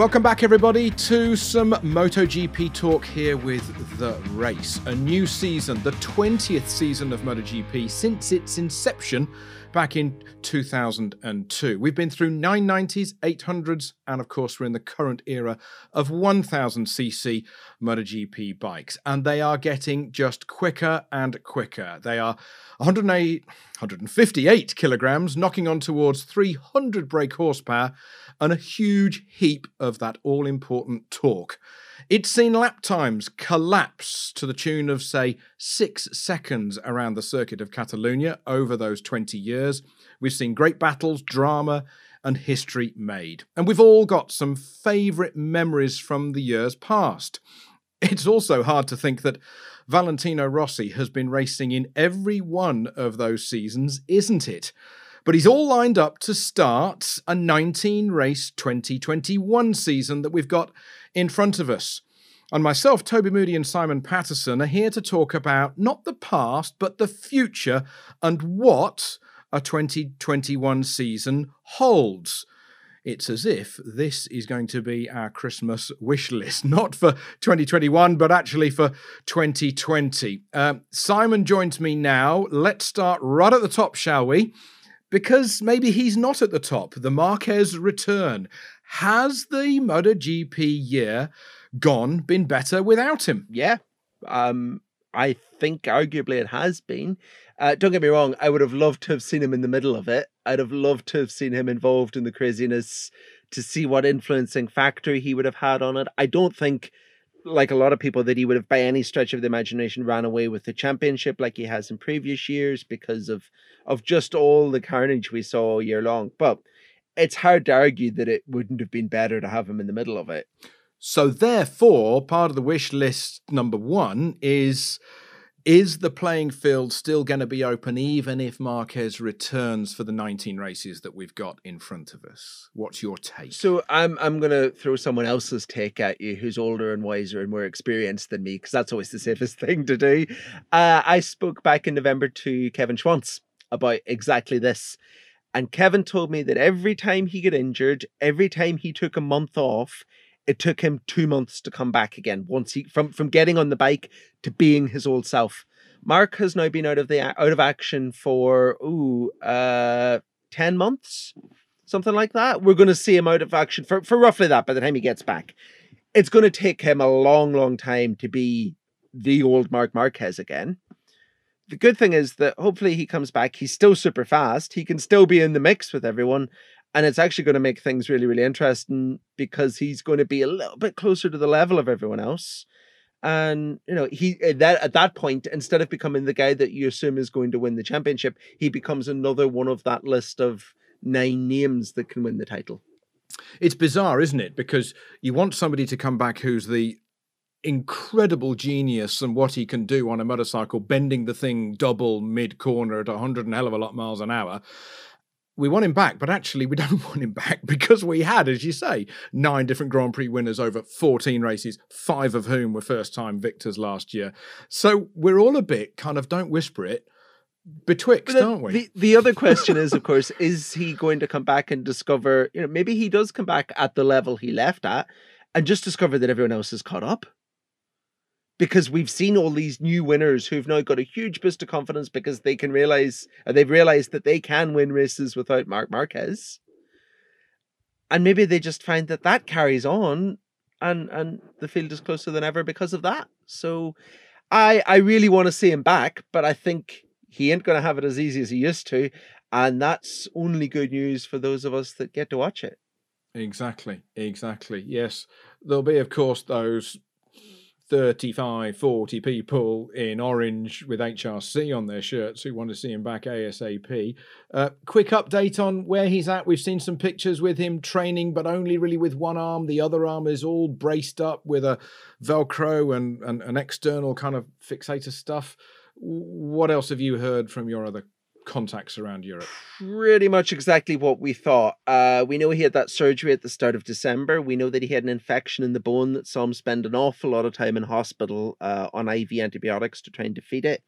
Welcome back, everybody, to some MotoGP talk here with The Race. A new season, the 20th season of MotoGP since its inception back in 2002. We've been through 990s, 800s, and of course, we're in the current era of 1000cc MotoGP bikes. And they are getting just quicker and quicker. They are 108, 158 kilograms, knocking on towards 300 brake horsepower and a huge heap of that all important torque. It's seen lap times collapse to the tune of, say, six seconds around the circuit of Catalonia over those 20 years. We've seen great battles, drama, and history made. And we've all got some favourite memories from the years past. It's also hard to think that Valentino Rossi has been racing in every one of those seasons, isn't it? But he's all lined up to start a 19 race 2021 season that we've got in front of us. And myself, Toby Moody, and Simon Patterson are here to talk about not the past, but the future and what a 2021 season holds. It's as if this is going to be our Christmas wish list, not for 2021, but actually for 2020. Uh, Simon joins me now. Let's start right at the top, shall we? Because maybe he's not at the top. The Marquez return. Has the MotoGP year gone, been better without him? Yeah. Um, I think arguably it has been. Uh, don't get me wrong, I would have loved to have seen him in the middle of it. I'd have loved to have seen him involved in the craziness to see what influencing factor he would have had on it. I don't think like a lot of people that he would have by any stretch of the imagination ran away with the championship like he has in previous years because of of just all the carnage we saw all year long. But it's hard to argue that it wouldn't have been better to have him in the middle of it. So therefore part of the wish list number 1 is is the playing field still going to be open even if Marquez returns for the 19 races that we've got in front of us? What's your take? So I'm I'm going to throw someone else's take at you who's older and wiser and more experienced than me because that's always the safest thing to do. Uh, I spoke back in November to Kevin Schwantz about exactly this. And Kevin told me that every time he got injured, every time he took a month off, it took him two months to come back again once he from from getting on the bike to being his old self. Marc has now been out of the out of action for ooh uh 10 months? Something like that? We're going to see him out of action for, for roughly that by the time he gets back. It's going to take him a long long time to be the old Marc Marquez again. The good thing is that hopefully he comes back. He's still super fast. He can still be in the mix with everyone and it's actually going to make things really really interesting because he's going to be a little bit closer to the level of everyone else. And you know he at that at that point instead of becoming the guy that you assume is going to win the championship he becomes another one of that list of nine names that can win the title. It's bizarre isn't it? Because you want somebody to come back who's the incredible genius and what he can do on a motorcycle bending the thing double mid corner at 100 and hell of a lot miles an hour we want him back, but actually we don't want him back because we had, as you say, nine different Grand Prix winners over 14 races, five of whom were first time victors last year. So we're all a bit kind of don't whisper it betwixt, the, aren't we? The, the other question is, of course, is he going to come back and discover, you know, maybe he does come back at the level he left at and just discover that everyone else is caught up? Because we've seen all these new winners who've now got a huge boost of confidence because they can realize uh, they've realized that they can win races without Marc Marquez. And maybe they just find that that carries on and and the field is closer than ever because of that. So I I really want to see him back, but I think he ain't going to have it as easy as he used to, and that's only good news for those of us that get to watch it. Exactly, exactly. Yes, there'll be, of course, those 35, 40 people in orange with HRC on their shirts who want to see him back ASAP. Uh, quick update on where he's at. We've seen some pictures with him training, but only really with one arm. The other arm is all braced up with a Velcro and, and an external kind of fixator stuff. What else have you heard from your other contacts around Europe? Pretty much exactly what we thought. Uh, we know he had that surgery at the start of December. We know that he had an infection in the bone that saw him spend an awful lot of time in hospital uh, on IV antibiotics to try and defeat it.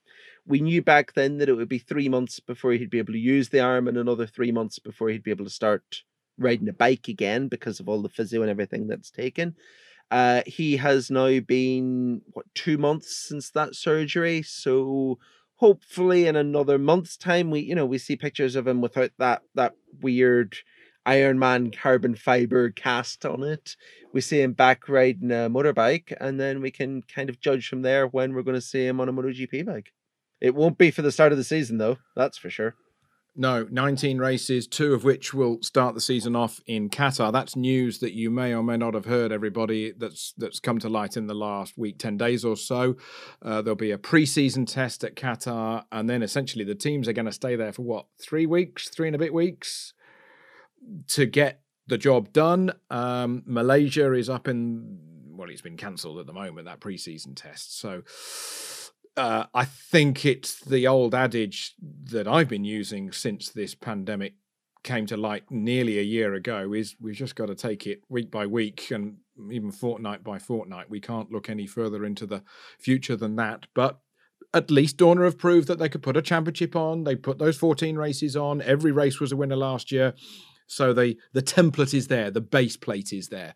We knew back then that it would be three months before he'd be able to use the arm and another three months before he'd be able to start riding a bike again because of all the physio and everything that's taken. Uh, he has now been what two months since that surgery, so hopefully in another month's time we you know we see pictures of him without that that weird Iron Man carbon fiber cast on it. We see him back riding a motorbike, and then we can kind of judge from there when we're going to see him on a MotoGP bike. It won't be for the start of the season, though. That's for sure. No, 19 races, two of which will start the season off in Qatar. That's news that you may or may not have heard, everybody, that's that's come to light in the last week, 10 days or so. Uh, there'll be a pre-season test at Qatar, and then essentially the teams are going to stay there for what, three weeks, three and a bit weeks to get the job done. Um, Malaysia is up in, well, it's been cancelled at the moment, that pre-season test. So uh, I think it's the old adage that I've been using since this pandemic came to light nearly a year ago is we've just got to take it week by week and even fortnight by fortnight. We can't look any further into the future than that. But at least Dorna have proved that they could put a championship on. They put those 14 races on. Every race was a winner last year. So the the template is there, the base plate is there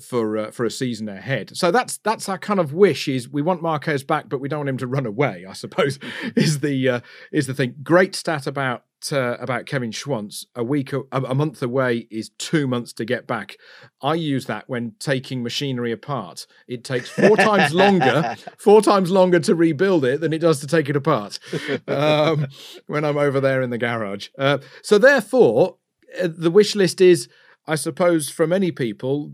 for uh, for a season ahead. So that's that's our kind of wish is we want Marquez back, but we don't want him to run away. I suppose is the uh, is the thing. Great stat about uh, about Kevin Schwantz. A week, a, a, month away is two months to get back. I use that when taking machinery apart. It takes four times longer, four times longer to rebuild it than it does to take it apart. Um, when I'm over there in the garage. Uh, so therefore, Uh, the wish list is, I suppose, for many people,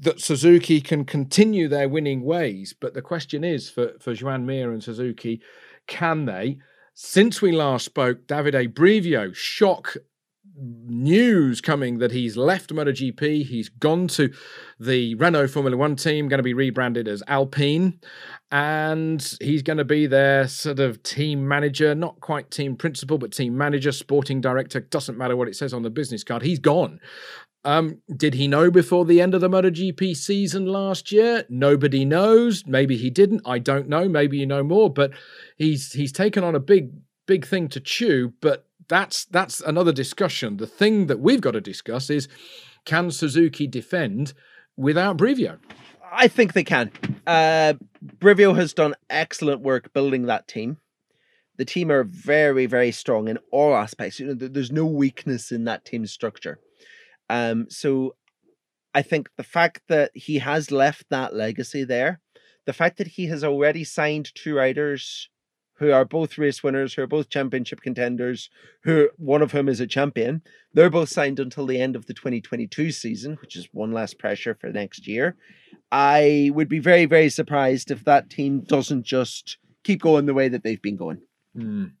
that Suzuki can continue their winning ways. But the question is for, for Joan Mir and Suzuki, can they? Since we last spoke, Davide Brivio, shock news coming that he's left MotoGP. He's gone to the Renault Formula One team, going to be rebranded as Alpine. And he's going to be their sort of team manager, not quite team principal, but team manager, sporting director. Doesn't matter what it says on the business card. He's gone. Um, did he know before the end of the MotoGP season last year? Nobody knows. Maybe he didn't. I don't know. Maybe you know more. But he's he's taken on a big big thing to chew. But that's that's another discussion. The thing that we've got to discuss is can Suzuki defend without Brivio? I think they can. Uh, Brivio has done excellent work building that team. The team are very, very strong in all aspects. You know, there's no weakness in that team structure. Um, so I think the fact that he has left that legacy there, the fact that he has already signed two riders who are both race winners, who are both championship contenders, who one of whom is a champion. They're both signed until the end of the 2022 season, which is one less pressure for next year. I would be very, very surprised if that team doesn't just keep going the way that they've been going. Mm.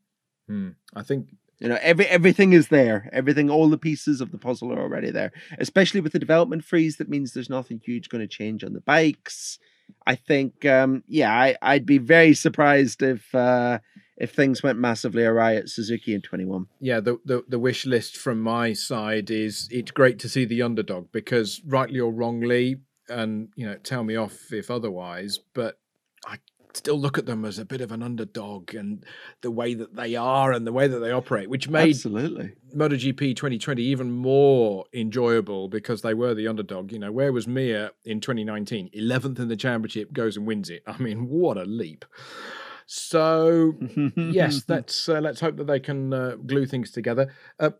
Mm. I think you know every everything is there everything all the pieces of the puzzle are already there especially with the development freeze that means there's nothing huge going to change on the bikes I think, um, yeah, I, I'd be very surprised if uh, if things went massively awry at Suzuki in 21. Yeah, the, the, the wish list from my side is it's great to see the underdog because rightly or wrongly, and you know, tell me off if otherwise, but I still look at them as a bit of an underdog and the way that they are and the way that they operate, which made Absolutely. MotoGP 2020 even more enjoyable because they were the underdog. You know, where was Mir in 2019? 11th in the championship, goes and wins it. I mean, what a leap. So yes, let's uh, let's hope that they can uh, glue things together. Uh,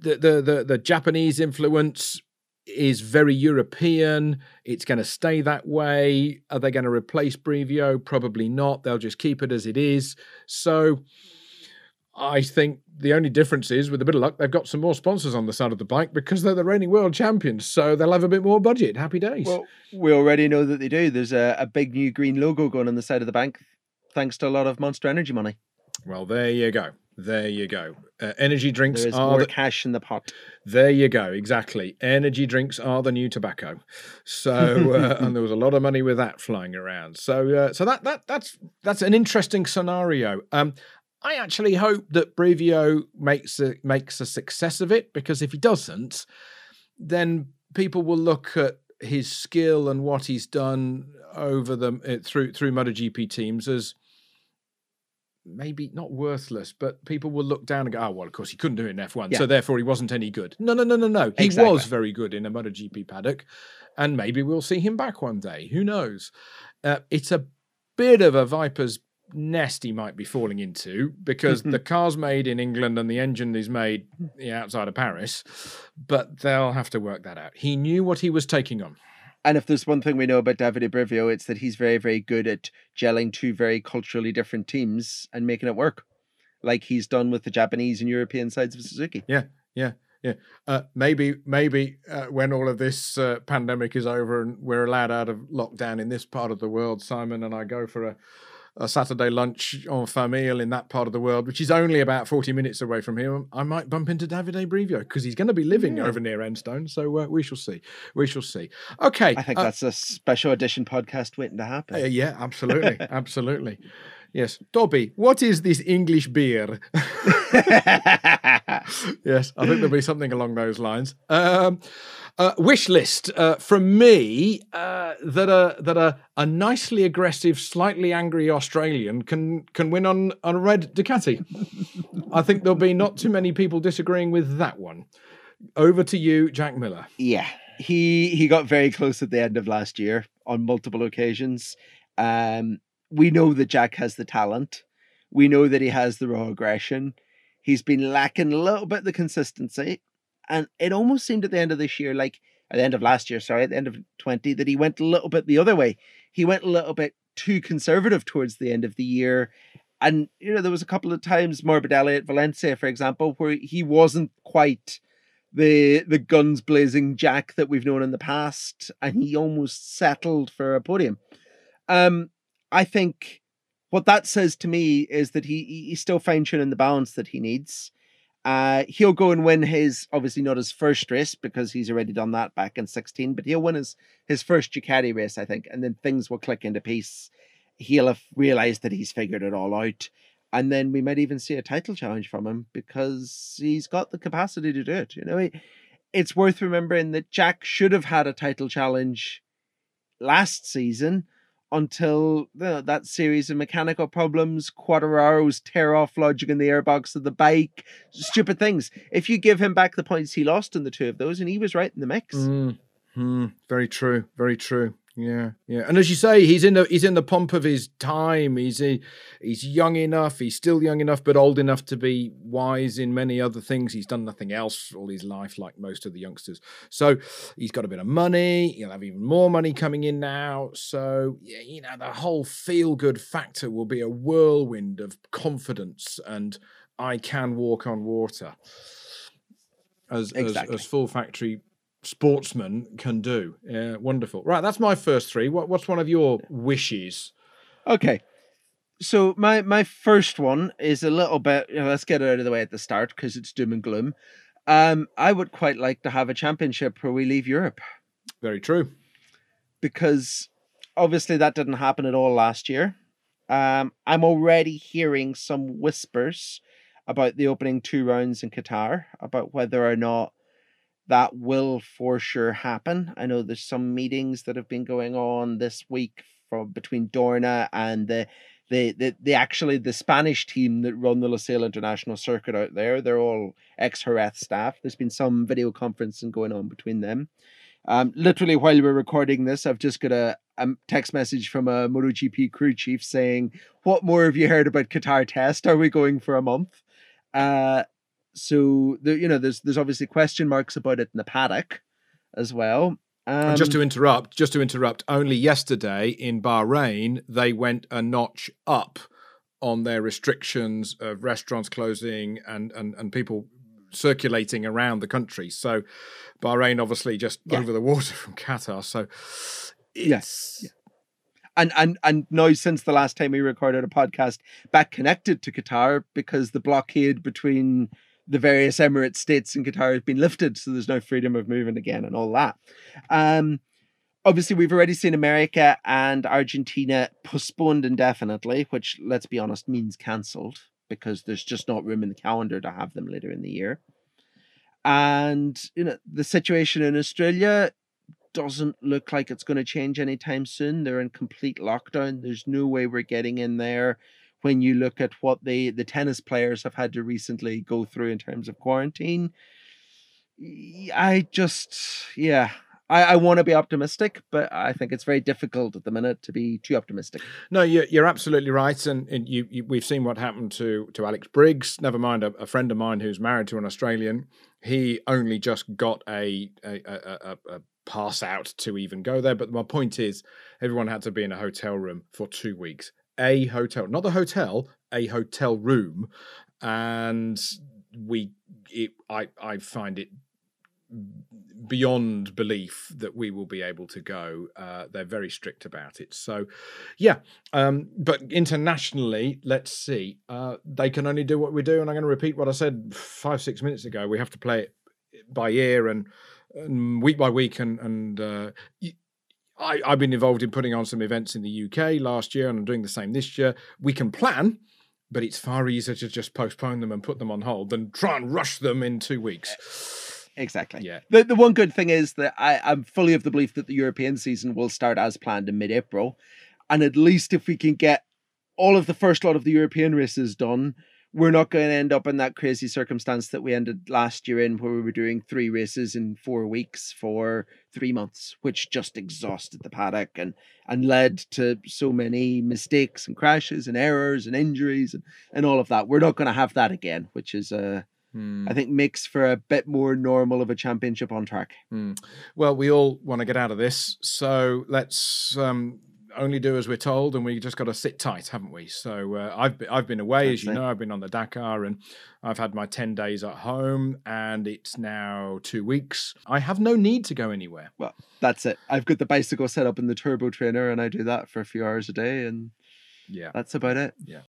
the, the the the Japanese influence is very European. It's going to stay that way. Are they going to replace Brivio? Probably not. They'll just keep it as it is. So I think the only difference is, with a bit of luck, they've got some more sponsors on the side of the bike because they're the reigning world champions. So they'll have a bit more budget. Happy days. Well, we already know that they do. There's a, a big new green logo going on the side of the bank, thanks to a lot of Monster Energy money. Well, there you go. There you go. Uh, energy drinks there is are more the, cash in the pot. There you go. Exactly. Energy drinks are the new tobacco. So, uh, and there was a lot of money with that flying around. So, uh, so that that that's that's an interesting scenario. Um, I actually hope that Brivio makes a makes a success of it because if he doesn't, then people will look at his skill and what he's done over the uh, through through MotoGP teams as maybe not worthless, but people will look down and go, "Oh well, of course he couldn't do it in F1, Yeah. so therefore he wasn't any good." No, no, no, no, no. He Exactly. was very good in a MotoGP paddock, and maybe we'll see him back one day. Who knows? Uh, it's a bit of a viper's nest he might be falling into because the car's made in England and the engine is made yeah, outside of Paris, but they'll have to work that out. He knew what he was taking on. And if there's one thing we know about Davide Brivio, it's that he's very, very good at gelling two very culturally different teams and making it work, like he's done with the Japanese and European sides of Suzuki. Yeah, yeah, yeah. Uh, maybe, maybe uh, when all of this uh, pandemic is over and we're allowed out of lockdown in this part of the world, Simon and I go for a, a Saturday lunch en famille in that part of the world, which is only about 40 minutes away from here, I might bump into Davide Brivio because he's going to be living Yeah. over near Enstone. So uh, we shall see. We shall see. Okay. I think uh, that's a special edition podcast waiting to uh, happen. yeah, absolutely. absolutely. Yes. Dobby, what is this English beer? yes, I think there'll be something along those lines. Um, uh, wish list uh, from me uh, that a that a, a nicely aggressive, slightly angry Australian can can win on on a red Ducati. I think there'll be not too many people disagreeing with that one. Over to you, Jack Miller. yeah, he he got very close at the end of last year on multiple occasions. Um, we know that Jack has the talent. We know that he has the raw aggression. He's been lacking a little bit the consistency, and it almost seemed at the end of this year, like at the end of last year, sorry, at the end of twenty, that he went a little bit the other way. He went a little bit too conservative towards the end of the year. And you know, there was a couple of times Morbidelli at Valencia, for example, where he wasn't quite the the guns blazing Jack that we've known in the past, and he almost settled for a podium. Um, I think what that says to me is that he he- he's still fine tuning the balance that he needs. Uh, he'll go and win his obviously not his first race because he's already done that back in sixteen, but he'll win his his first Ducati race, I think, and then things will click into piece. He'll have realized that he's figured it all out, and then we might even see a title challenge from him because he's got the capacity to do it. You know, he- it's worth remembering that Jack should have had a title challenge last season until you know, that series of mechanical problems, Quartararo's tear off lodging in the airbox of the bike, stupid things. If you give him back the points he lost in the two of those, and he was right in the mix. Mm, mm, very true. Very true. Yeah, yeah. And as you say, he's in the he's in the pomp of his time. He's a, he's young enough. He's still young enough, but old enough to be wise in many other things. He's done nothing else all his life, like most of the youngsters. So he's got a bit of money. He'll have even more money coming in now. So yeah, you know, the whole feel good factor will be a whirlwind of confidence and I can walk on water. As Exactly. as, as full factory sportsman can do. Yeah, wonderful. Right, that's my first three. What, what's one of your wishes? Okay. So my my first one is a little bit. You know, let's get it out of the way at the start because it's doom and gloom. Um, I would quite like to have a championship where we leave Europe Very true. because obviously that didn't happen at all last year. Um, I'm already hearing some whispers about the opening two rounds in Qatar about whether or not that will for sure happen. I know there's some meetings that have been going on this week from between Dorna and the the, the, the actually the Spanish team that run the Losail International Circuit out there. They're all ex Jerez staff. There's been some video conferencing going on between them. Um, literally while we're recording this, I've just got a, a text message from a MotoGP crew chief saying, "What more have you heard about Qatar Test? Are we going for a month?" Uh, so there, you know, there's there's obviously question marks about it in the paddock as well. Um, And just to interrupt, just to interrupt, only yesterday in Bahrain, they went a notch up on their restrictions of restaurants closing and, and, and people circulating around the country. So Bahrain obviously just Yeah. over the water from Qatar. So Yes. and and and now since the last time we recorded a podcast, back connected to Qatar because the blockade between the various Emirate states and Qatar has been lifted, so there's no freedom of movement again and all that. Um, obviously, we've already seen America and Argentina postponed indefinitely, which let's be honest means cancelled because there's just not room in the calendar to have them later in the year. And you know the situation in Australia doesn't look like it's going to change anytime soon. They're in complete lockdown. There's no way we're getting in there. When you look at what the the tennis players have had to recently go through in terms of quarantine. I just, yeah, I, I want to be optimistic, but I think it's very difficult at the minute to be too optimistic. No, you're, you're absolutely right, and, and you, you, we've seen what happened to to Alex Briggs. Never mind a, a, friend of mine who's married to an Australian. He only just got a a, a, a pass out to even go there. But my point is, everyone had to be in a hotel room for two weeks. A hotel, not the hotel, a hotel room, and we, it, I, I find it beyond belief that we will be able to go. Uh, they're very strict about it. So, yeah. Um, but internationally, let's see. Uh, they can only do what we do. And I'm going to repeat what I said five, six minutes ago. We have to play it by ear and, and week by week. And, and uh, I, I've been involved in putting on some events in the UK last year, and I'm doing the same this year. We can plan but it's far easier to just postpone them and put them on hold than try and rush them in two weeks. Exactly. Yeah. The the one good thing is that I, I'm fully of the belief that the European season will start as planned in mid April. And at least if we can get all of the first lot of the European races done, we're not going to end up in that crazy circumstance that we ended last year in where we were doing three races in four weeks for three months, which just exhausted the paddock and and led to so many mistakes and crashes and errors and injuries and, and all of that. We're not going to have that again, which is uh I think makes for a bit more normal of a championship on track. Mm. Well, we all want to get out of this, so let's um, only do as we're told, and we just got to sit tight, haven't we? So uh, I've been, I've been away, That's as you it. know. I've been on the Dakar, and I've had my ten days at home, and it's now two weeks. I have no need to go anywhere. Well, that's it. I've got the bicycle set up in the turbo trainer, and I do that for a few hours a day, and yeah, that's about it. Yeah.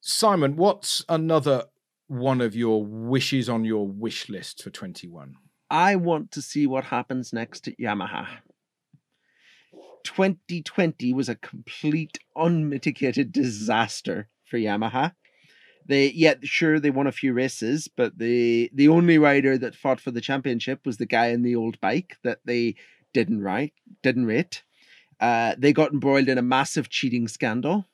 Simon, what's another one of your wishes on your wish list for 21? I want to see what happens next at Yamaha. 2020 was a complete unmitigated disaster for Yamaha. They yet sure they won a few races, but the the only rider that fought for the championship was the guy in the old bike that they didn't ride, didn't rate. Uh, they got embroiled in a massive cheating scandal.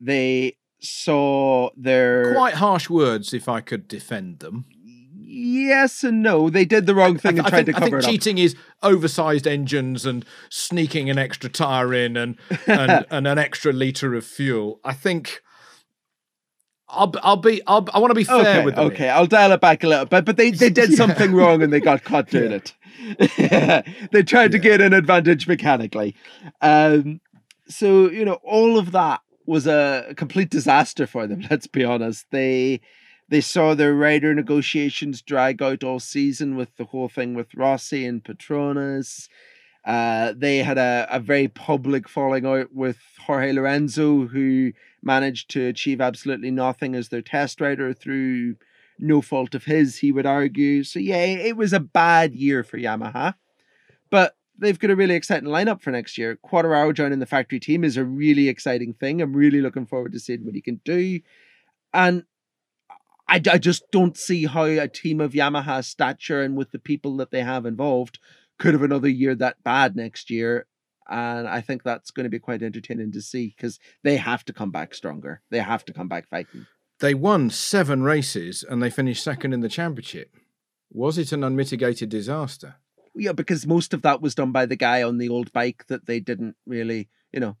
They saw their quite harsh words, if I could defend them. Yes and no. They did the wrong thing I, and I tried think, to cover I think cheating is oversized engines and sneaking an extra tire in and and, and an extra liter of fuel. I think. I'll I'll be I'll, I want to be fair okay, with them. Okay, here. I'll dial it back a little bit, but they they did yeah. something wrong and they got caught doing yeah. it. they tried yeah. to get an advantage mechanically. Um, so you know all of that was a complete disaster for them. Let's be honest. They they saw their rider negotiations drag out all season with the whole thing with Rossi and Petronas. Uh, they had a, a very public falling out with Jorge Lorenzo, who managed to achieve absolutely nothing as their test rider through no fault of his, he would argue. So, yeah, it was a bad year for Yamaha. But they've got a really exciting lineup for next year. Quartararo joining the factory team is a really exciting thing. I'm really looking forward to seeing what he can do. And I, I just don't see how a team of Yamaha stature and with the people that they have involved could have another year that bad next year. And I think that's going to be quite entertaining to see because they have to come back stronger. They have to come back fighting. They won seven races and they finished second in the championship. Was it an unmitigated disaster? yeah, because most of that was done by the guy on the old bike that they didn't really, you know.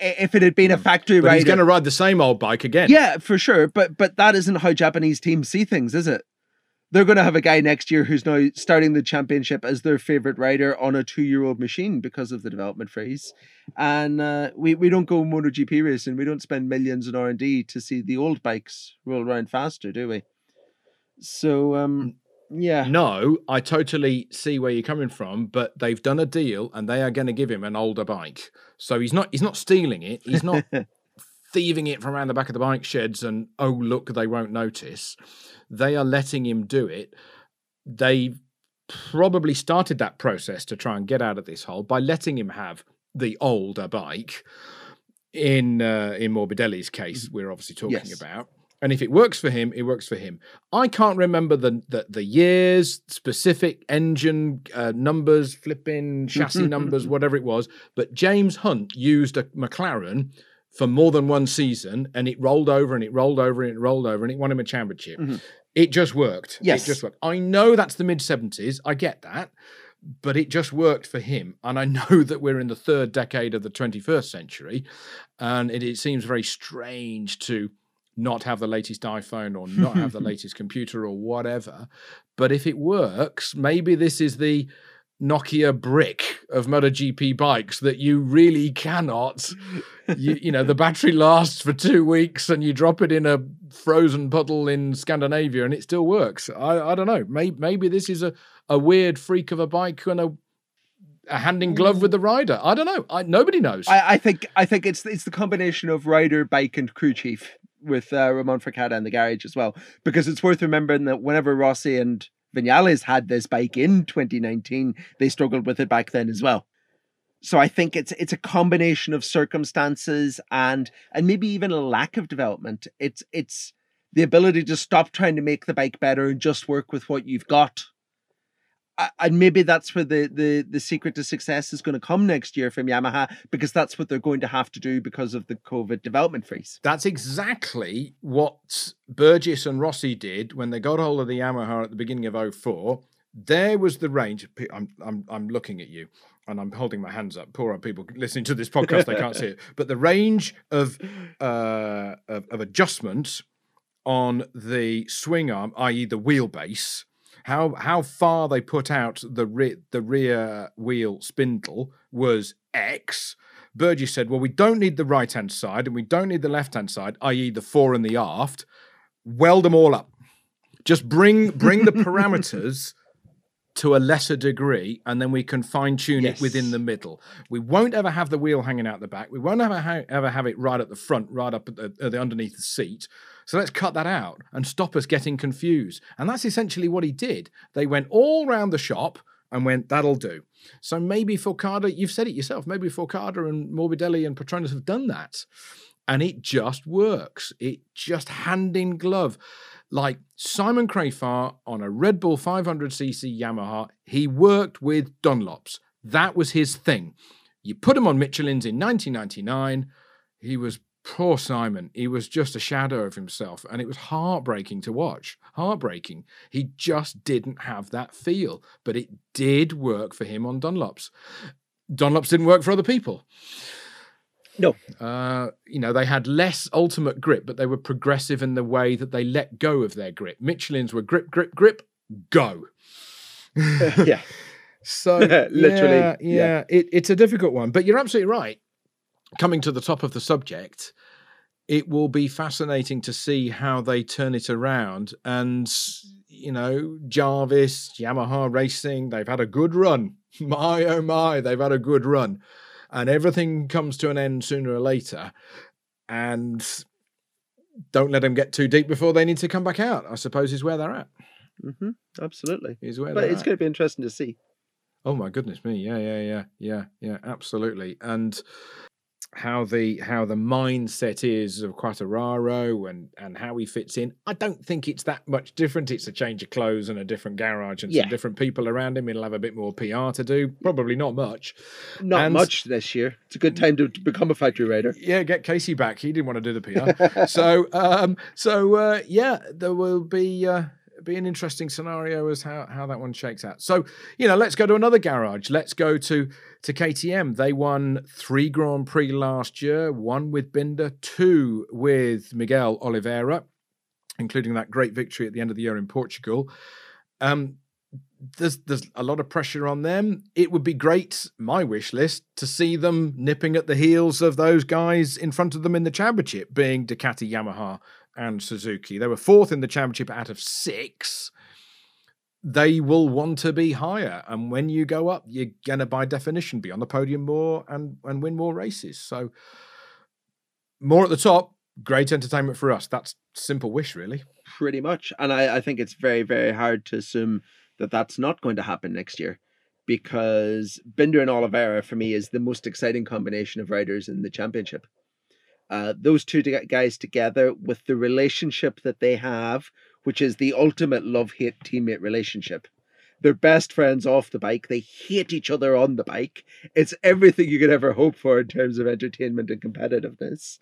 If it had been a hmm. factory but he's going to ride the same old bike again. Yeah, for sure. But but that isn't how Japanese teams see things, is it? They're going to have a guy next year who's now starting the championship as their favorite rider on a two-year-old machine because of the development phase. And uh, we we don't go MotoGP racing. We don't spend millions in R and D to see the old bikes roll around faster, do we? So um, yeah. No, I totally see where you're coming from, but they've done a deal and they are going to give him an older bike. So he's not he's not stealing it. He's not thieving it from around the back of the bike sheds and oh look, they won't notice. They are letting him do it. They probably started that process to try and get out of this hole by letting him have the older bike. In uh, in Morbidelli's case, mm-hmm. we're obviously talking yes. about and if it works for him, it works for him. I can't remember the the, the years, specific engine uh, numbers, flipping chassis numbers, whatever it was. But James Hunt used a McLaren for more than one season, and it rolled over and it rolled over and it rolled over and it won him a championship. Mhm. It just worked. Yes. It just worked. I know that's the mid 70s. I get that. But it just worked for him. And I know that we're in the third decade of the 21st century. And it, it seems very strange to not have the latest iPhone or not have the latest computer or whatever. But if it works, maybe this is the Nokia brick of MotoGP bikes that you really cannot. You, you know, the battery lasts for two weeks and you drop it in a frozen puddle in Scandinavia and it still works. I, I don't know. Maybe, maybe this is a, a weird freak of a bike and a, a hand in glove with mm. the rider. I don't know. I, nobody knows. I, I think I think it's it's the combination of rider, bike, and crew chief with uh, Ramon Forcada in the garage as well. Because it's worth remembering that whenever Rossi and Vinales had this bike in 2019, they struggled with it back then as well. So I think it's it's a combination of circumstances and and maybe even a lack of development. It's it's the ability to stop trying to make the bike better and just work with what you've got. And maybe that's where the, the, the secret to success is going to come next year from Yamaha because that's what they're going to have to do because of the COVID development freeze. That's exactly what Burgess and Rossi did when they got hold of the Yamaha at the beginning of 04. There was the range. I'm, I'm, I'm looking at you and I'm holding my hands up. Poor people listening to this podcast, they can't see it. But the range of, uh, of, of adjustment on the swing arm, i.e., the wheelbase, how how far they put out the re- the rear wheel spindle was X. Burgess said, "Well, we don't need the right hand side and we don't need the left hand side, i.e., the fore and the aft. Weld them all up. Just bring bring the parameters." To a lesser degree, and then we can fine tune it within the middle. We won't ever have the wheel hanging out the back. We won't ever ha- ever have it right at the front, right up at the, at the underneath the seat. So let's cut that out and stop us getting confused. And that's essentially what he did. They went all round the shop and went, that'll do. So maybe Forcada, you've said it yourself, maybe Forcada and Morbidelli and Petronas have done that. And it just works. It just hand in glove. Like Simon Crafar on a Red Bull 500cc Yamaha, he worked with Dunlops. That was his thing. You put him on Michelin's in 1999. He was poor Simon. He was just a shadow of himself, and it was heartbreaking to watch. Heartbreaking. He just didn't have that feel, but it did work for him on Dunlops. Dunlops didn't work for other people. No. Uh, you know, they had less ultimate grip, but they were progressive in the way that they let go of their grip. Michelin's were grip, grip, grip, go. yeah. So Literally, yeah, yeah. yeah, It, it's a difficult one, but you're absolutely right. Coming to the top of the subject, it will be fascinating to see how they turn it around. And you know, Jarvis, Yamaha Racing, they've had a good run. My oh my, they've had a good run, and everything comes to an end sooner or later. And don't let them get too deep before they need to come back out. I suppose is where they're at. hmm Absolutely. Is where But it's at. going to be interesting to see. Oh my goodness me! Yeah, yeah, yeah, yeah, yeah. Absolutely, and how the how the mindset is of Quartararo and and how he fits in. I don't think it's that much different. It's a change of clothes and a different garage and Yeah. some different people around him. He'll have a bit more PR to do. Probably not much. Not And- much this year. It's a good time to, to become a factory rider. Yeah, get Casey back. He didn't want to do the PR. so um so uh yeah there will be uh be an interesting scenario as how how that one shakes out. So you know let's go to another garage. Let's go to to ktm they won three grand prix last year one with binder two with miguel oliveira including that great victory at the end of the year in portugal. Um there's there's a lot of pressure on them. It would be great, my wish list, to see them nipping at the heels of those guys in front of them in the championship, being Ducati, Yamaha, and Suzuki. They were fourth in the championship out of six. They will want to be higher, and when you go up, you're gonna, by definition, be on the podium more and and win more races. So, more at the top, great entertainment for us. That's simple wish, really. Pretty much. And I, I think it's very, very hard to assume that that's not going to happen next year because Binder and Oliveira, for me, is the most exciting combination of riders in the championship. Uh, those two guys together with the relationship that they have, which is the ultimate love hate teammate relationship. They're best friends off the bike. They hate each other on the bike. It's everything you could ever hope for in terms of entertainment and competitiveness.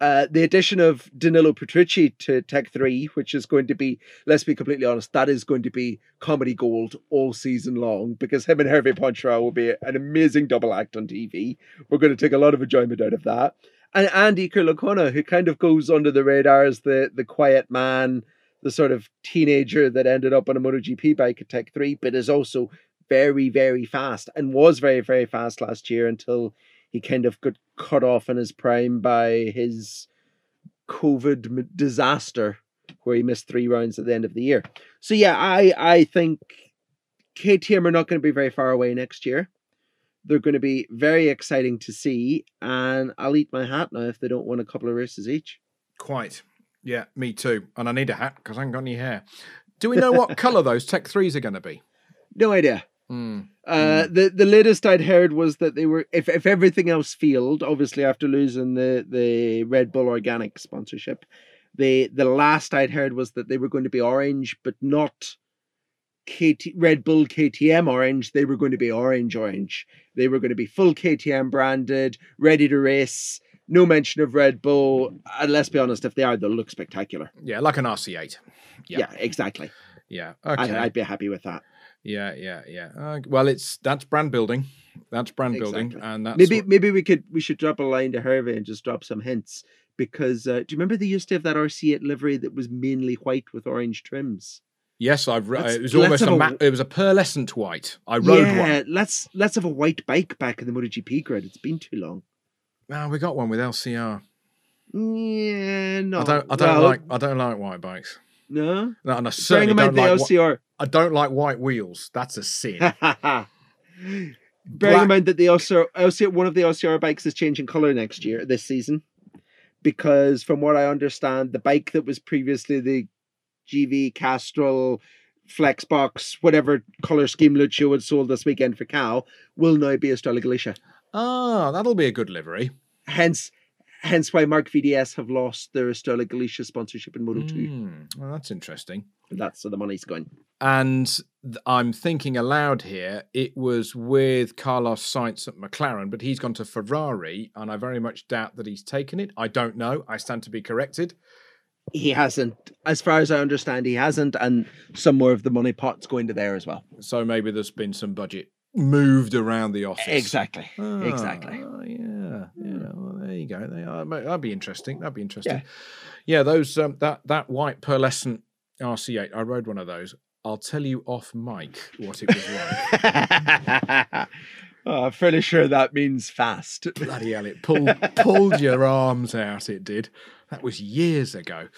Uh, the addition of Danilo Petrucci to Tech 3, which is going to be, let's be completely honest, that is going to be comedy gold all season long because him and Hervé Poncharal will be an amazing double act on TV. We're going to take a lot of enjoyment out of that. And Andy Iker who kind of goes under the radar as the, the quiet man, the sort of teenager that ended up on a MotoGP bike at Tech 3, but is also very, very fast and was very, very fast last year until he kind of got cut off in his prime by his COVID disaster where he missed three rounds at the end of the year. So yeah, I I think KTM are not going to be very far away next year. They're going to be very exciting to see, and I'll eat my hat now if they don't win a couple of races each. Quite. Yeah, me too. And I need a hat because I haven't got any hair. Do we know what colour those Tech 3s are going to be? No idea. Mm. Uh, the the latest I'd heard was that they were if if everything else failed, obviously after losing the the Red Bull organic sponsorship, the the last I'd heard was that they were going to be orange, but not KT Red Bull KTM orange. They were going to be orange orange. They were going to be full KTM branded, ready to race. No mention of Red Bull. And let's be honest, if they are, they'll look spectacular. Yeah, like an RC8. Yeah, yeah exactly. Yeah, okay. I'd, I'd be happy with that. Yeah, yeah, yeah. Uh, well, it's that's brand building. That's brand exactly. building, and that's maybe what... maybe we could we should drop a line to Hervé and just drop some hints because uh, do you remember they used to have that RC8 livery that was mainly white with orange trims? Yes, I've. That's, it was almost a, ma- it was a pearlescent white. I rode yeah, one. let's let's have a white bike back in the MotoGP grid. It's been too long. Well, we got one with LCR. Yeah, no. I don't. I don't well, like. I don't like white bikes. No, no, and I certainly don't the like. LCR. I don't like white wheels. That's a sin. Bearing in mind that the LCR, LCR, one of the LCR bikes is changing color next year, this season, because from what I understand, the bike that was previously the GV Castrol Flexbox, whatever color scheme Lucio had sold this weekend for Cal, will now be Estrella Galicia. Ah, that'll be a good livery. Hence, hence why Marc VDS have lost their Estrella Galicia sponsorship in Moto mm, 2. Well, that's interesting. That's where the money's going. And I'm thinking aloud here, it was with Carlos Sainz at McLaren, but he's gone to Ferrari, and I very much doubt that he's taken it. I don't know. I stand to be corrected. He hasn't, as far as I understand, he hasn't, and some more of the money pot's going to there as well. So maybe there's been some budget moved around the office. Exactly. Oh, exactly. Yeah. Yeah. Well, there you go. They are. That'd be interesting. That'd be interesting. Yeah. yeah those um, that that white pearlescent RC8. I rode one of those. I'll tell you off mic what it was like. oh, I'm fairly sure that means fast. Bloody hell! It pulled pulled your arms out. It did. That was years ago.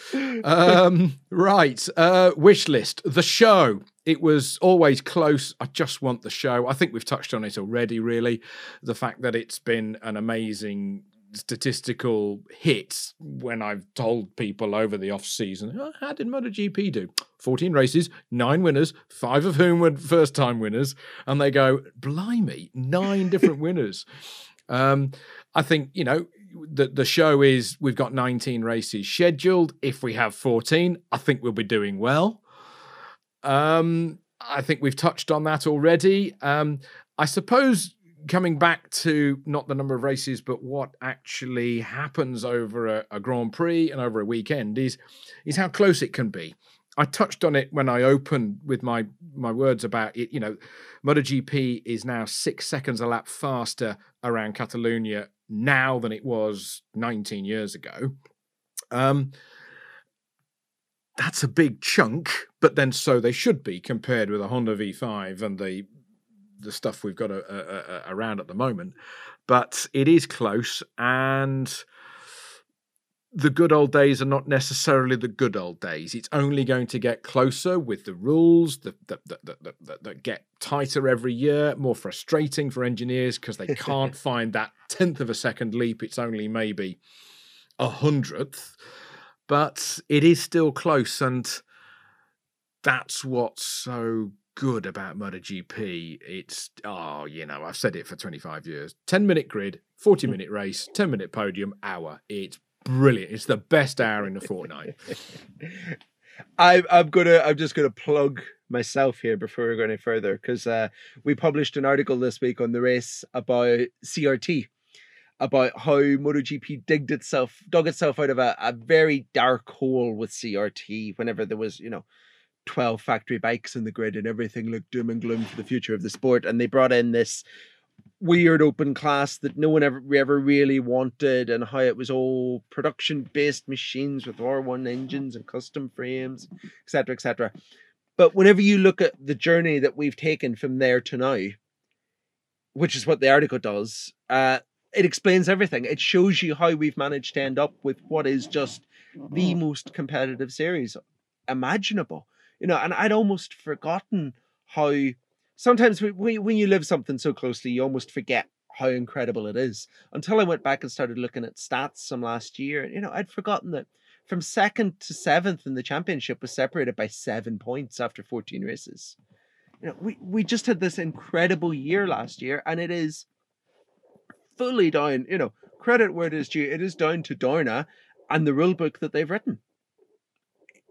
Um, right. Uh, wish list. The show. It was always close. I just want the show. I think we've touched on it already, really. The fact that it's been an amazing statistical hit when I've told people over the off season, oh, how did MotoGP do? 14 races, nine winners, five of whom were first time winners. And they go, blimey, nine different winners. Um, I think, you know, the, the show is we've got 19 races scheduled. If we have 14, I think we'll be doing well. Um, I think we've touched on that already. Um, I suppose coming back to not the number of races, but what actually happens over a, a, Grand Prix and over a weekend is is how close it can be. I touched on it when I opened with my my words about it. You know, MotoGP is now six seconds a lap faster around Catalonia now than it was 19 years ago. Um, that's a big chunk, but then so they should be compared with a Honda V5 and the the stuff we've got a, a, a, around at the moment. But it is close, and the good old days are not necessarily the good old days. It's only going to get closer with the rules that that, that, that, that get tighter every year, more frustrating for engineers because they can't find that tenth of a second leap. It's only maybe a hundredth, but it is still close, and that's what's so good about MotoGP. It's oh, you know, I've said it for 25 years. 10 minute grid, 40 minute race, 10 minute podium, hour. It's brilliant. It's the best hour in the fortnight. I, I'm gonna. I'm just gonna plug myself here before we go any further because uh, we published an article this week on the race about CRT, about how MotoGP digged itself, dug itself out of a, a very dark hole with CRT whenever there was, you know, 12 factory bikes in the grid and everything looked doom and gloom for the future of the sport. And they brought in this weird open class that no one ever ever really wanted and how it was all production based machines with R1 engines and custom frames, etc. etc. But whenever you look at the journey that we've taken from there to now, which is what the article does, uh, it explains everything. It shows you how we've managed to end up with what is just the most competitive series imaginable. You know, and I'd almost forgotten how sometimes when you live something so closely, you almost forget how incredible it is. Until I went back and started looking at stats some last year, you know, I'd forgotten that from second to seventh in the championship was separated by seven points after 14 races. You know, we, we just had this incredible year last year, and it is fully down, you know, credit where it is due. It is down to Dorna and the rule book that they've written.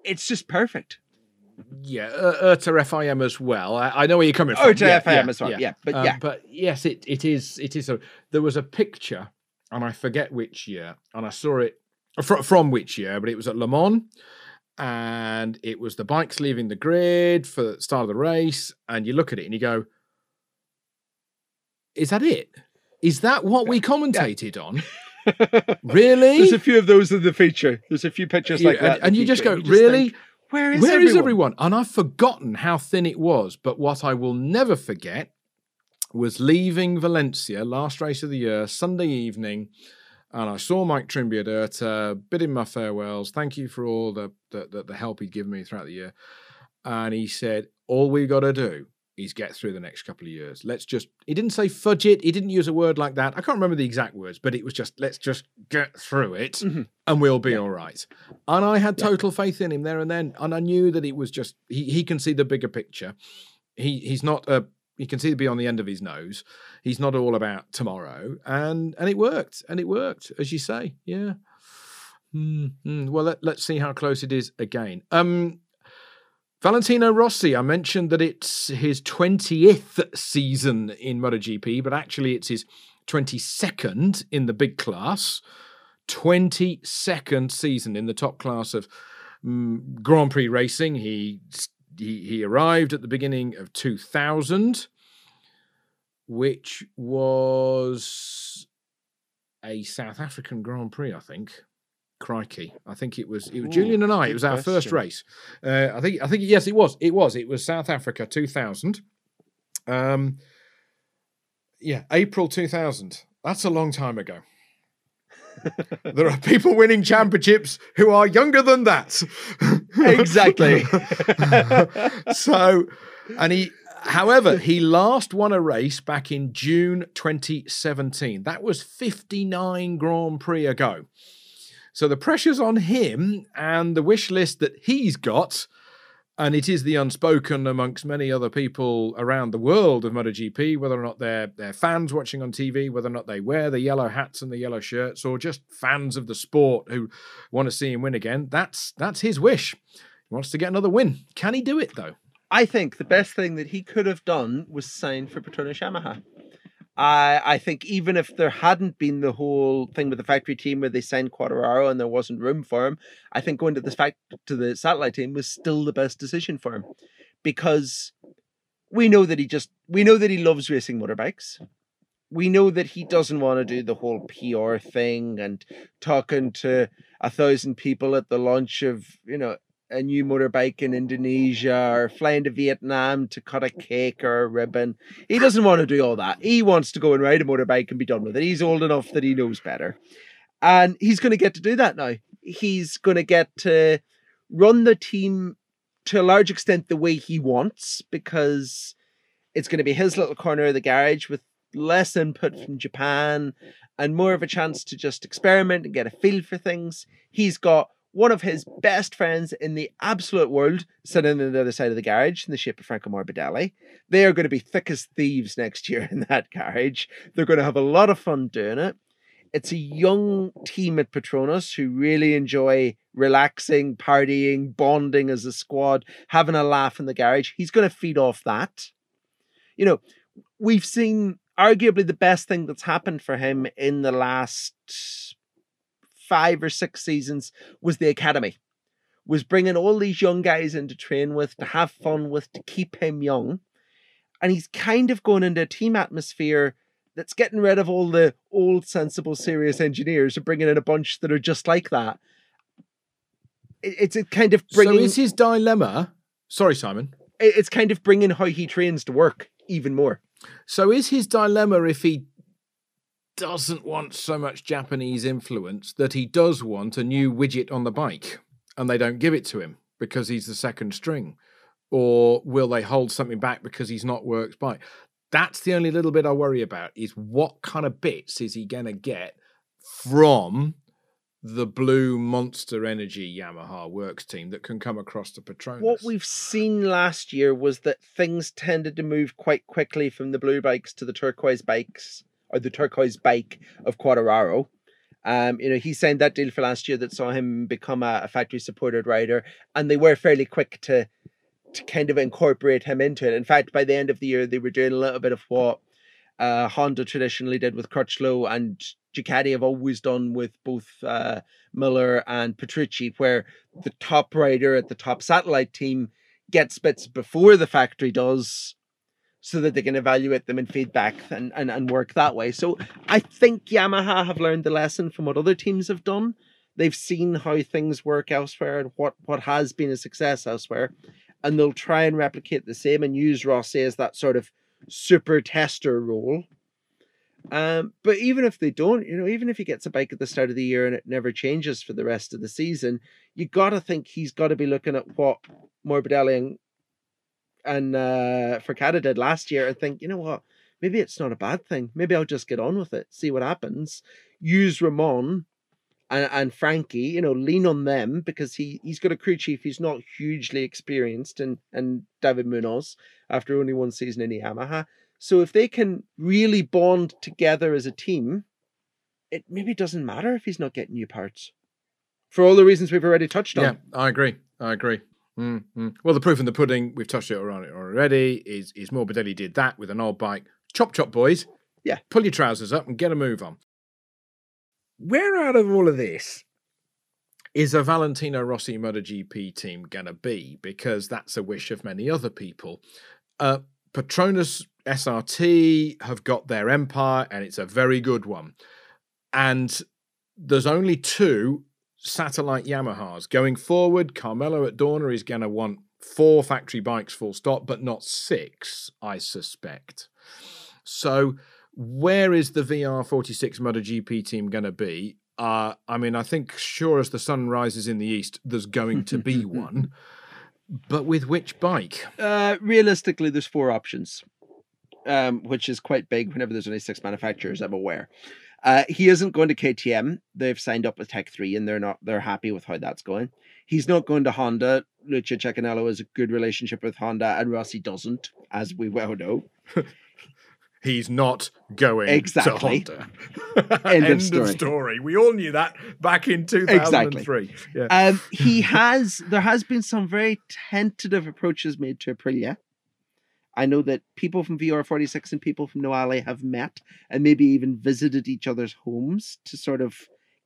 It's just perfect. Yeah, uh, FIM as well. I, I, know where you're coming from. IRTA yeah, FIM yeah, as well. Yeah, yeah. but um, yeah, but yes, it, it is. It is. A, there was a picture, and I forget which year, and I saw it from, from which year, but it was at Le Mans, and it was the bikes leaving the grid for the start of the race, and you look at it and you go, "Is that it? Is that what we commentated on?" really? There's a few of those in the feature. There's a few pictures like that. And, and you just go, you just really? Think, where is Where everyone? is everyone? And I've forgotten how thin it was. But what I will never forget was leaving Valencia, last race of the year, Sunday evening. And I saw Mike Trimby at IRTA, bid him my farewells. Thank you for all the, the, the help he'd given me throughout the year. And he said, All we've got to do is get through the next couple of years. Let's just, he didn't say fudge it. He didn't use a word like that. I can't remember the exact words, but it was just, let's just get through it mm-hmm. and we'll be yeah. all right. And I had total yeah. faith in him there and then. And I knew that it was just, he, he can see the bigger picture. He He's not a, he can see the on the end of his nose. He's not all about tomorrow. And, and it worked. And it worked, as you say. Yeah. Mm-hmm. Well, let, let's see how close it is again. Um, Valentino Rossi, I mentioned that it's his 20th season in MotoGP, but actually it's his 22nd in the big class. 22nd season in the top class of um, Grand Prix racing. He, he, he arrived at the beginning of 2000, which was a South African Grand Prix, I think. Crikey! I think it was it was Ooh, Julian and I. It was our question. first race. Uh, I think I think yes, it was. It was. It was South Africa 2000. Um, yeah, April 2000. That's a long time ago. there are people winning championships who are younger than that. exactly. so, and he, however, he last won a race back in June 2017. That was 59 Grand Prix ago. So the pressure's on him and the wish list that he's got, and it is the unspoken amongst many other people around the world of MotoGP, whether or not they're, they're fans watching on TV, whether or not they wear the yellow hats and the yellow shirts, or just fans of the sport who want to see him win again. That's that's his wish. He wants to get another win. Can he do it though? I think the best thing that he could have done was sign for Petronas Yamaha. I I think even if there hadn't been the whole thing with the factory team where they signed Quartararo and there wasn't room for him, I think going to this fact to the satellite team was still the best decision for him, because we know that he just we know that he loves racing motorbikes. We know that he doesn't want to do the whole PR thing and talking to a thousand people at the launch of you know a new motorbike in Indonesia or flying to Vietnam to cut a cake or a ribbon. He doesn't want to do all that. He wants to go and ride a motorbike and be done with it. He's old enough that he knows better. And he's going to get to do that now. He's going to get to run the team to a large extent the way he wants because it's going to be his little corner of the garage with less input from Japan and more of a chance to just experiment and get a feel for things. He's got one of his best friends in the absolute world sitting on the other side of the garage in the shape of Franco Morbidelli. They are going to be thick as thieves next year in that garage. They're going to have a lot of fun doing it. It's a young team at Petronas who really enjoy relaxing, partying, bonding as a squad, having a laugh in the garage. He's going to feed off that. You know, we've seen arguably the best thing that's happened for him in the last five or six seasons was the academy. Was bringing all these young guys in to train with to have fun with to keep him young. And he's kind of going into a team atmosphere that's getting rid of all the old sensible serious engineers and bringing in a bunch that are just like that. It's a kind of bringing so is his dilemma sorry simon. It's kind of bringing how he trains to work even more. So is his dilemma if he doesn't want so much Japanese influence that he does want a new widget on the bike and they don't give it to him because he's the second string? Or will they hold something back because he's not works bike? That's the only little bit I worry about is what kind of bits is he going to get from the blue monster energy Yamaha works team that can come across the Petronas. What we've seen last year was that things tended to move quite quickly from the blue bikes to the turquoise bikes or the turquoise bike of Quartararo. Um, you know, he signed that deal for last year that saw him become a, a factory supported rider, and they were fairly quick to to kind of incorporate him into it. In fact, by the end of the year, they were doing a little bit of what uh, Honda traditionally did with Crutchlow and Ducati have always done with both uh, Miller and Petrucci, where the top rider at the top satellite team gets bits before the factory does so that they can evaluate them and feedback and, and, and work that way. So I think Yamaha have learned the lesson from what other teams have done. They've seen how things work elsewhere and what, what has been a success elsewhere. And they'll try and replicate the same and use Rossi as that sort of super tester role. Um, but even if they don't, you know, even if he gets a bike at the start of the year and it never changes for the rest of the season, you got to think he's got to be looking at what Morbidelli and and uh, Forcada did last year and think, you know what, maybe it's not a bad thing. Maybe I'll just get on with it, see what happens. Use Ramon and, and Frankie, you know, lean on them because he he's got a crew chief He's not hugely experienced and and David Munoz after only one season in Yamaha. So if they can really bond together as a team, it maybe doesn't matter if he's not getting new parts. For all the reasons we've already touched on. Yeah, I agree. I agree. Mm-hmm. Well, the proof in the pudding, we've touched it on it already, is, is Morbidelli did that with an old bike. Chop, chop, boys. Yeah. Pull your trousers up and get a move on. Where out of all of this is a Valentino Rossi MotoGP team going to be? Because that's a wish of many other people. Uh, Petronas SRT have got their empire, and it's a very good one. And there's only two satellite Yamahas. Going forward, Carmelo at Dorna is going to want four factory bikes full stop, but not six, I suspect. So, where is the VR46 MotoGP team going to be? Uh, I mean, I think sure as the sun rises in the east, there's going to be one. But with which bike? Uh, realistically, there's four options, um, which is quite big whenever there's only six manufacturers, I'm aware. Uh, he isn't going to KTM. They've signed up with Tech Three, and they're not. They're happy with how that's going. He's not going to Honda. Lucio Cecchinello has a good relationship with Honda, and Rossi doesn't, as we well know. He's not going exactly. to Honda. End, End of, story. of, story. We all knew that back in 2003. Exactly. Yeah. Um, he has, there has been some very tentative approaches made to Aprilia. I know that people from VR46 and people from Noale have met and maybe even visited each other's homes to sort of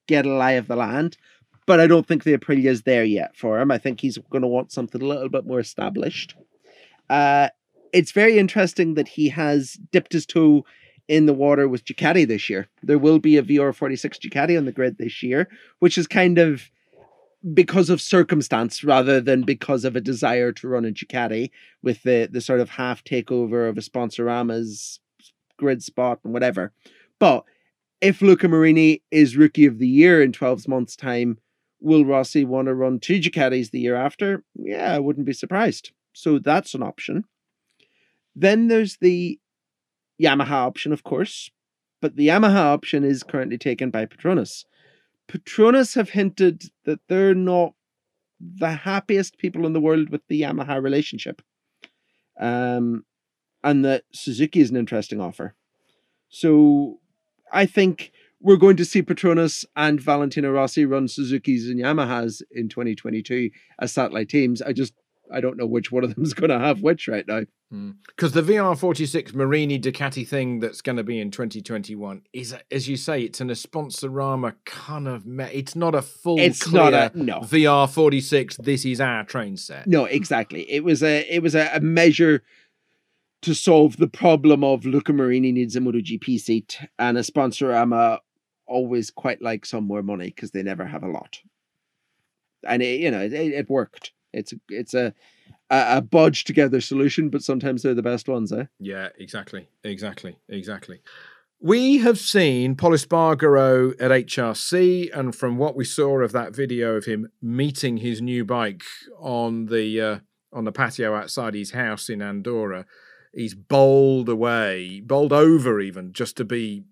get a lie of the land. But I don't think the Aprilia is there yet for him. I think he's going to want something a little bit more established. Uh, it's very interesting that he has dipped his toe in the water with Ducati this year. There will be a VR46 Ducati on the grid this year, which is kind of because of circumstance rather than because of a desire to run a Ducati with the the sort of half takeover of Esponsorama's grid spot and whatever. But if Luca Marini is rookie of the year in 12 months' time, will Rossi want to run two Ducatis the year after? Yeah, I wouldn't be surprised. So that's an option. Then there's the Yamaha option, of course, but the Yamaha option is currently taken by Petronas. Petronas have hinted that they're not the happiest people in the world with the Yamaha relationship. Um, and that Suzuki is an interesting offer. So I think we're going to see Petronas and Valentino Rossi run Suzuki's and Yamahas in 2022 as satellite teams. I just I don't know which one of them is going to have which right now. Hmm. Because the VR46 Marini Ducati thing that's going to be in 2021 is, as you say, it's an Esponsorama kind of. Me- it's not a full It's not a- no. VR46. This is our train set. No, exactly. It was a it was a, a measure to solve the problem of Luca Marini needs a MotoGP seat and Esponsorama always quite like some more money because they never have a lot. And it, you know, it, it worked. It's it's a, a a together solution, but sometimes they're the best ones, eh? Yeah, exactly, exactly, exactly. We have seen Pol Espargaro at HRC, and from what we saw of that video of him meeting his new bike on the uh, on the patio outside his house in Andorra, he's bowled away, bowled over even just to be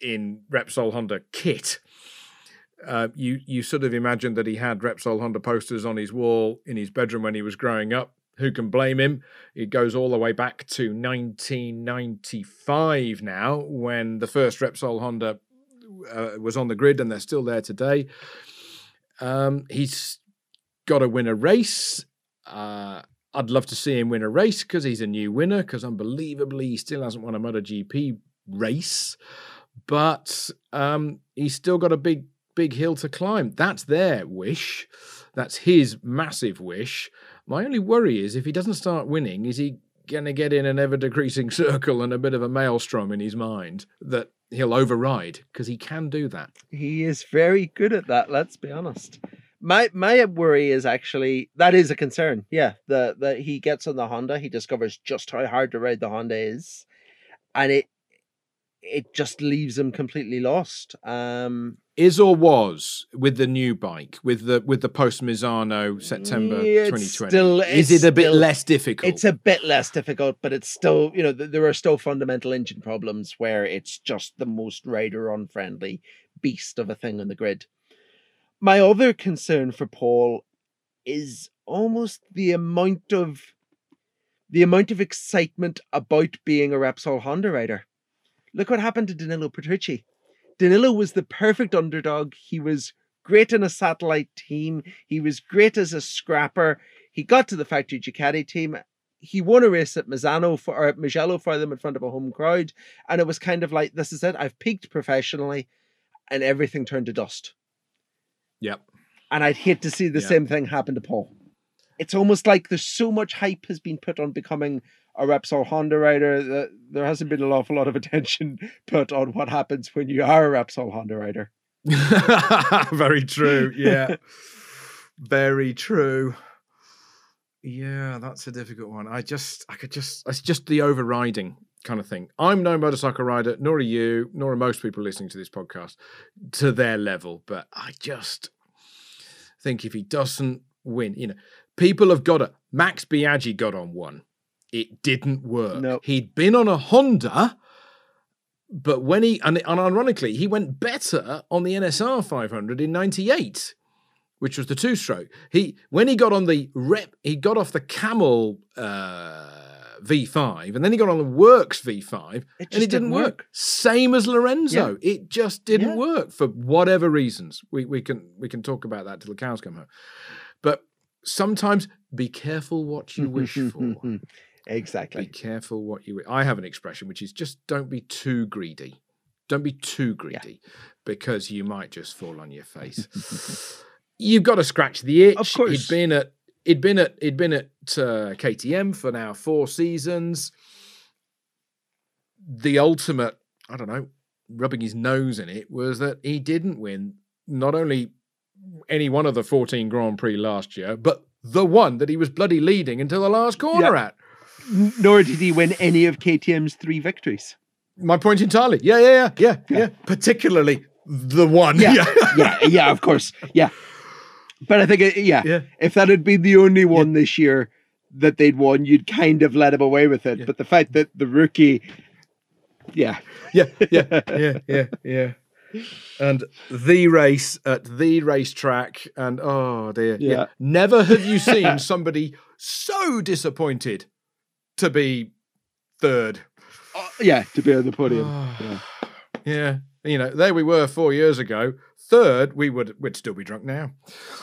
in Repsol Honda kit. Uh, you you sort of imagine that he had Repsol Honda posters on his wall in his bedroom when he was growing up. Who can blame him? It goes all the way back to 1995 now, when the first Repsol Honda uh, was on the grid, and they're still there today. Um, he's got to win a race. Uh, I'd love to see him win a race because he's a new winner. Because unbelievably, he still hasn't won a MotoGP race, but um, he's still got a big, big hill to climb. That's their wish. That's his massive wish. My only worry is if he doesn't start winning, is he going to get in an ever decreasing circle and a bit of a maelstrom in his mind that he'll override? Because he can do that. He is very good at that. Let's be honest. My my worry is actually that is a concern. Yeah, the that he gets on the Honda, he discovers just how hard to ride the Honda is, and it it just leaves him completely lost. Um, Is or was with the new bike with the with the post Misano September mm, it's 2020? still- is it a bit still- less difficult? it's a bit less difficult, but it's still you know th- there are still fundamental engine problems where it's just the most rider unfriendly beast of a thing on the grid. My other concern for Pol is almost the amount of the amount of excitement about being a Repsol Honda rider. Look what happened to Danilo Petrucci. Danilo was the perfect underdog. He was great in a satellite team. He was great as a scrapper. He got to the factory Ducati team. He won a race at Misano for or at Mugello for them in front of a home crowd, and it was kind of like, "This is it. I've peaked professionally," and everything turned to dust. yep. And I'd hate to see the Yeah. same thing happen to Pol. It's almost like there's so much hype has been put on becoming a Repsol Honda rider there hasn't been an awful lot of attention put on what happens when you are a Repsol Honda rider. Very true. Yeah. Very true. Yeah, that's a difficult one. I just, I could just, it's just the overriding kind of thing. I'm no motorcycle rider, nor are you, nor are most people listening to this podcast to their level. But I just think if he doesn't win, you know, people have got it. Max Biaggi got on one. It didn't work. No. He'd been on a Honda, but when he and, and ironically, he went better on the NSR 500 in '98, which was the two-stroke. He when he got on the rep, he got off the Camel uh, V5, and then he got on the Works V5, It and it didn't work. work. Same as Lorenzo, it just didn't Yeah. work for whatever reasons. We we can we can talk about that till the cows come home. But sometimes be careful what you wish for. Be careful what you. I have an expression which is just don't be too greedy. Don't be too greedy because you might just fall on your face. You've got to scratch the itch. Of course. he'd been at he'd been at he'd been at uh, KTM for now four seasons. The ultimate, I don't know, rubbing his nose in it was that he didn't win not only any one of the 14 Grand Prix last year, but the one that he was bloody leading until the last corner at. Nor did he win any of KTM's three victories. My point entirely. Yeah, yeah, yeah, yeah, yeah. Yeah. Particularly the one. Yeah, yeah, yeah, of course. Yeah. But I think, it, yeah, yeah. if that had been the only one this year that they'd won, you'd kind of let him away with it. Yeah. But the fact that the rookie, yeah, yeah, yeah, yeah, yeah, yeah. And the race at the racetrack, and oh dear, yeah. Yeah. Never have you seen somebody so disappointed to be third. Uh, yeah, to be on the podium. Yeah. yeah, You know, there we were four years ago. Third, we would we'd still be drunk now.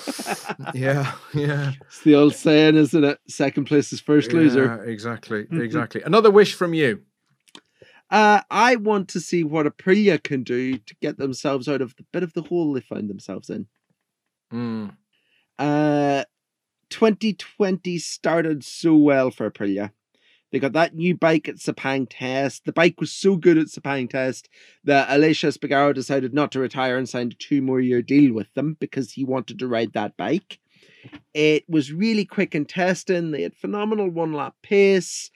yeah, yeah. It's the old saying, isn't it? Second place is first loser. Yeah, exactly, exactly. Another wish from you. Uh, I want to see what Aprilia can do to get themselves out of the bit of the hole they found themselves in. Mm. Uh, 2020 started so well for Aprilia. They got that new bike at Sepang Test. The bike was so good at Sepang Test that Aleix Espargaro decided not to retire and signed a two more year deal with them because he wanted to ride that bike. It was really quick in testing. They had phenomenal one lap pace.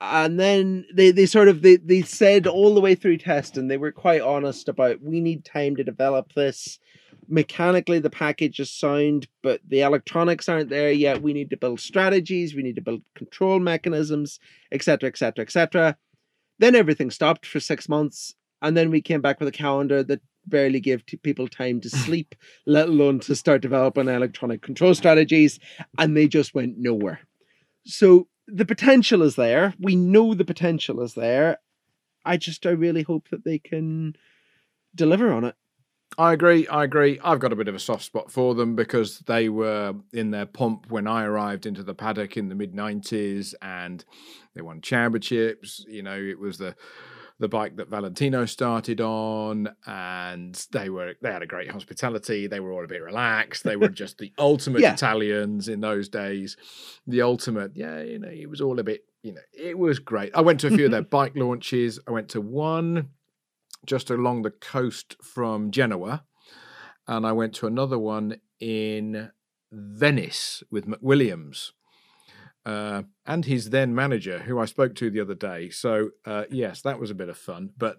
And then they, they sort of they, they said all the way through test and they were quite honest about we need time to develop this mechanically the package is sound, but the electronics aren't there yet. We need to build strategies, we need to build control mechanisms, etc., etc., etc. Then everything stopped for six months, and then we came back with a calendar that barely gave people time to sleep, let alone to start developing electronic control strategies, and they just went nowhere. So the potential is there. We know the potential is there. I just I really hope that they can deliver on it. I agree. I agree. I've got a bit of a soft spot for them because they were in their pomp when I arrived into the paddock in the mid '90s, and they won championships. You know, it was the the bike that Valentino started on, and they were they had a great hospitality. They were all a bit relaxed. They were just the ultimate Yeah. Italians in those days. The ultimate, yeah, you know, it was all a bit, you know, it was great. I went to a few of their bike launches. I went to one just along the coast from Genoa, and I went to another one in Venice with McWilliams. Uh, and his then manager, who I spoke to the other day. So uh, yes, that was a bit of fun. But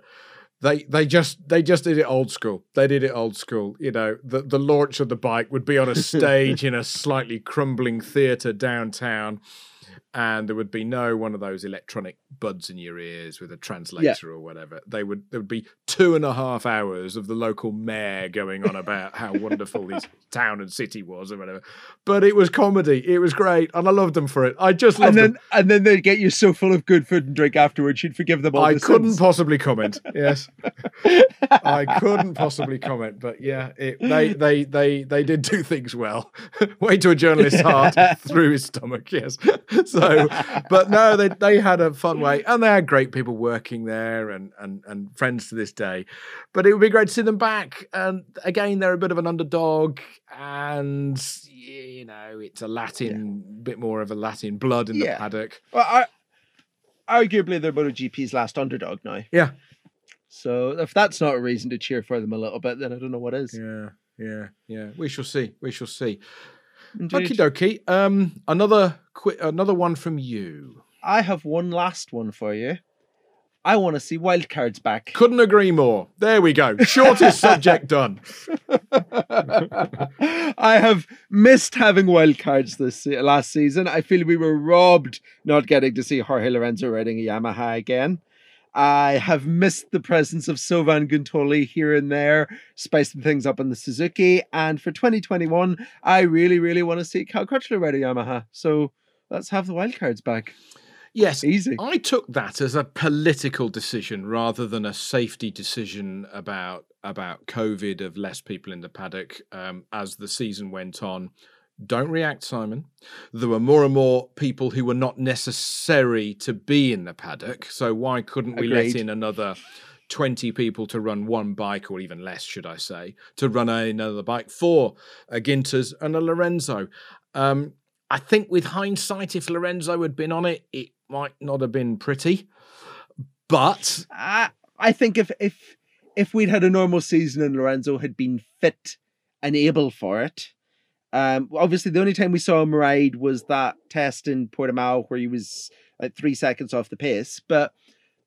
they they just they just did it old school. They did it old school. You know, the the launch of the bike would be on a stage in a slightly crumbling theatre downtown, and there would be no one of those electronic buds in your ears with a translator or whatever. They would there would be two and a half hours of the local mayor going on about how wonderful this town and city was or whatever. But it was comedy. It was great, and I loved them for it. I just loved And then them. and then they'd get you so full of good food and drink afterwards you'd forgive them all. I the couldn't sins. possibly comment. Yes, I couldn't possibly comment. But yeah, it, they they they they did do things well. Way to a journalist's heart through his stomach. Yes. So, but no, they they had a fun way, and they had great people working there, and and and friends to this day. But it would be great to see them back. And again, they're a bit of an underdog, and you know, it's a Latin bit more of a Latin blood in the paddock. Well, I, arguably they're MotoGP's last underdog now. Yeah. So if that's not a reason to cheer for them a little bit, then I don't know what is. Yeah, yeah, yeah. We shall see. We shall see. Indeed. Okie dokie. Um, another qu- another one from you. I have one last one for you. I want to see wildcards back. Couldn't agree more. There we go. Shortest subject done. I have missed having wildcards this last season. I feel we were robbed not getting to see Jorge Lorenzo riding a Yamaha again. I have missed the presence of Sylvain Guintoli here and there, spicing things up in the Suzuki. And for 2021, I really, really want to see Cal Crutchlow ride a Yamaha. So let's have the wildcards back. Yes, Easy. I took that as a political decision rather than a safety decision about about COVID of less people in the paddock um, as the season went on. Don't react, Simon. There were more and more people who were not necessary to be in the paddock. So why couldn't we let in another 20 people to run one bike, or even less, should I say, to run another bike for a Ginters and a Lorenzo? Um, I think with hindsight, if Lorenzo had been on it, it might not have been pretty. But I I think if if if we'd had a normal season and Lorenzo had been fit and able for it, um, obviously the only time we saw him ride was that test in Portimao where he was like three seconds off the pace. But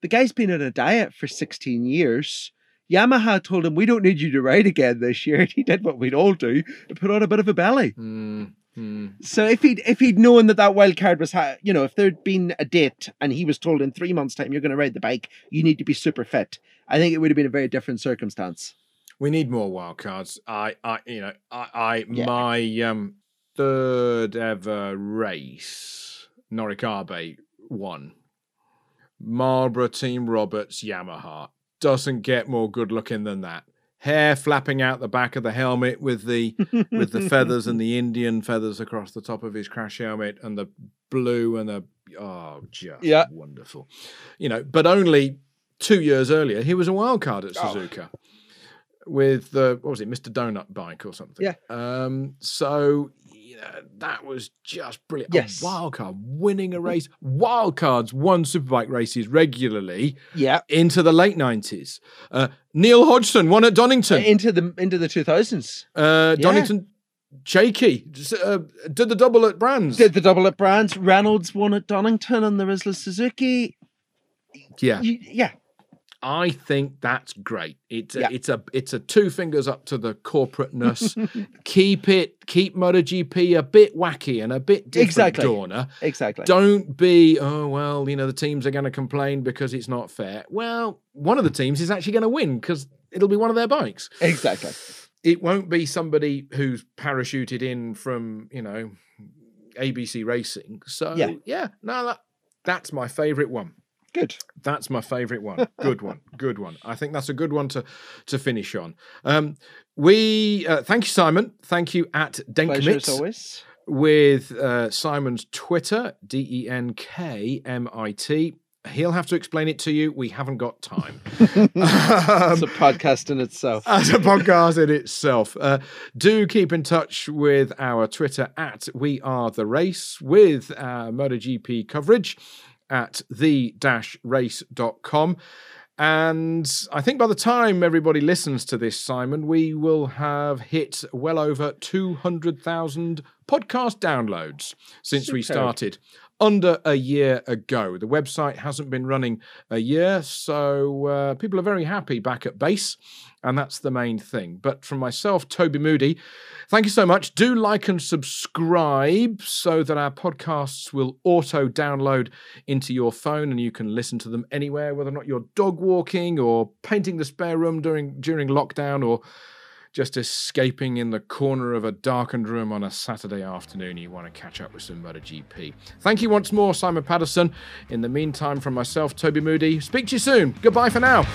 the guy's been on a diet for sixteen years. Yamaha told him, "We don't need you to ride again this year." And he did what we'd all do and put on a bit of a belly. hmm, hmm. So if he'd if he'd known that that wild card was, ha- you know, if there'd been a date and he was told in three months' time you're going to ride the bike, you need to be super fit. I think it would have been a very different circumstance. We need more wildcards. I, I, you know, I, I Yeah. my um, third ever race, Norick Abe won. Marlboro Team Roberts Yamaha doesn't get more good looking than that. Hair flapping out the back of the helmet with the with the feathers and the Indian feathers across the top of his crash helmet and the blue and the oh just Yeah. wonderful. You know, but only two years earlier he was a wild card at Oh. With the what was it, Mr. Donut bike or something. Yeah. Um so know, that was just brilliant. Yes. A wild card winning a race. Wild cards won superbike races regularly Yeah. into the late nineties. Uh, Neil Hodgson won at Donington. Into the into the two thousands. Uh, Yeah. Donington, Shakey. Uh, did the double at Brands. Did the double at Brands. Reynolds won at Donington on the Rizla Suzuki. yeah, You- yeah. I think that's great. It's a, it's a it's a two fingers up to the corporateness. keep it keep MotoGP a bit wacky and a bit different, Exactly. Dorna. Exactly. Don't be oh well, you know the teams are going to complain because it's not fair. Well, one of the teams is actually going to win because it'll be one of their bikes. Exactly. it won't be somebody who's parachuted in from you know ABC Racing. So Yeah. yeah, no, that that's my favourite one. Good. That's my favourite one. Good one. Good one. I think that's a good one to to finish on. Um, we uh, thank you, Simon. Thank you at Pleasure as Denkmit always. with uh, Simon's Twitter D E N K M I T. He'll have to explain it to you. We haven't got time. Um, it's a podcast in itself. as a podcast in itself. Uh, do keep in touch with our Twitter at We Are the Race with our MotoGP coverage at the race.com. And I think by the time everybody listens to this, Simon, we will have hit well over 200,000 podcast downloads since we started under a year ago. The website hasn't been running a year, so uh, people are very happy back at base, and that's the main thing. But from myself, Toby Moody, thank you so much. Do like and subscribe so that our podcasts will auto download into your phone and you can listen to them anywhere, whether or not you're dog walking or painting the spare room during during lockdown or just escaping in the corner of a darkened room on a Saturday afternoon, you want to catch up with some MotoGP. Thank you once more, Simon Patterson. In the meantime, from myself, Toby Moody, speak to you soon. Goodbye for now.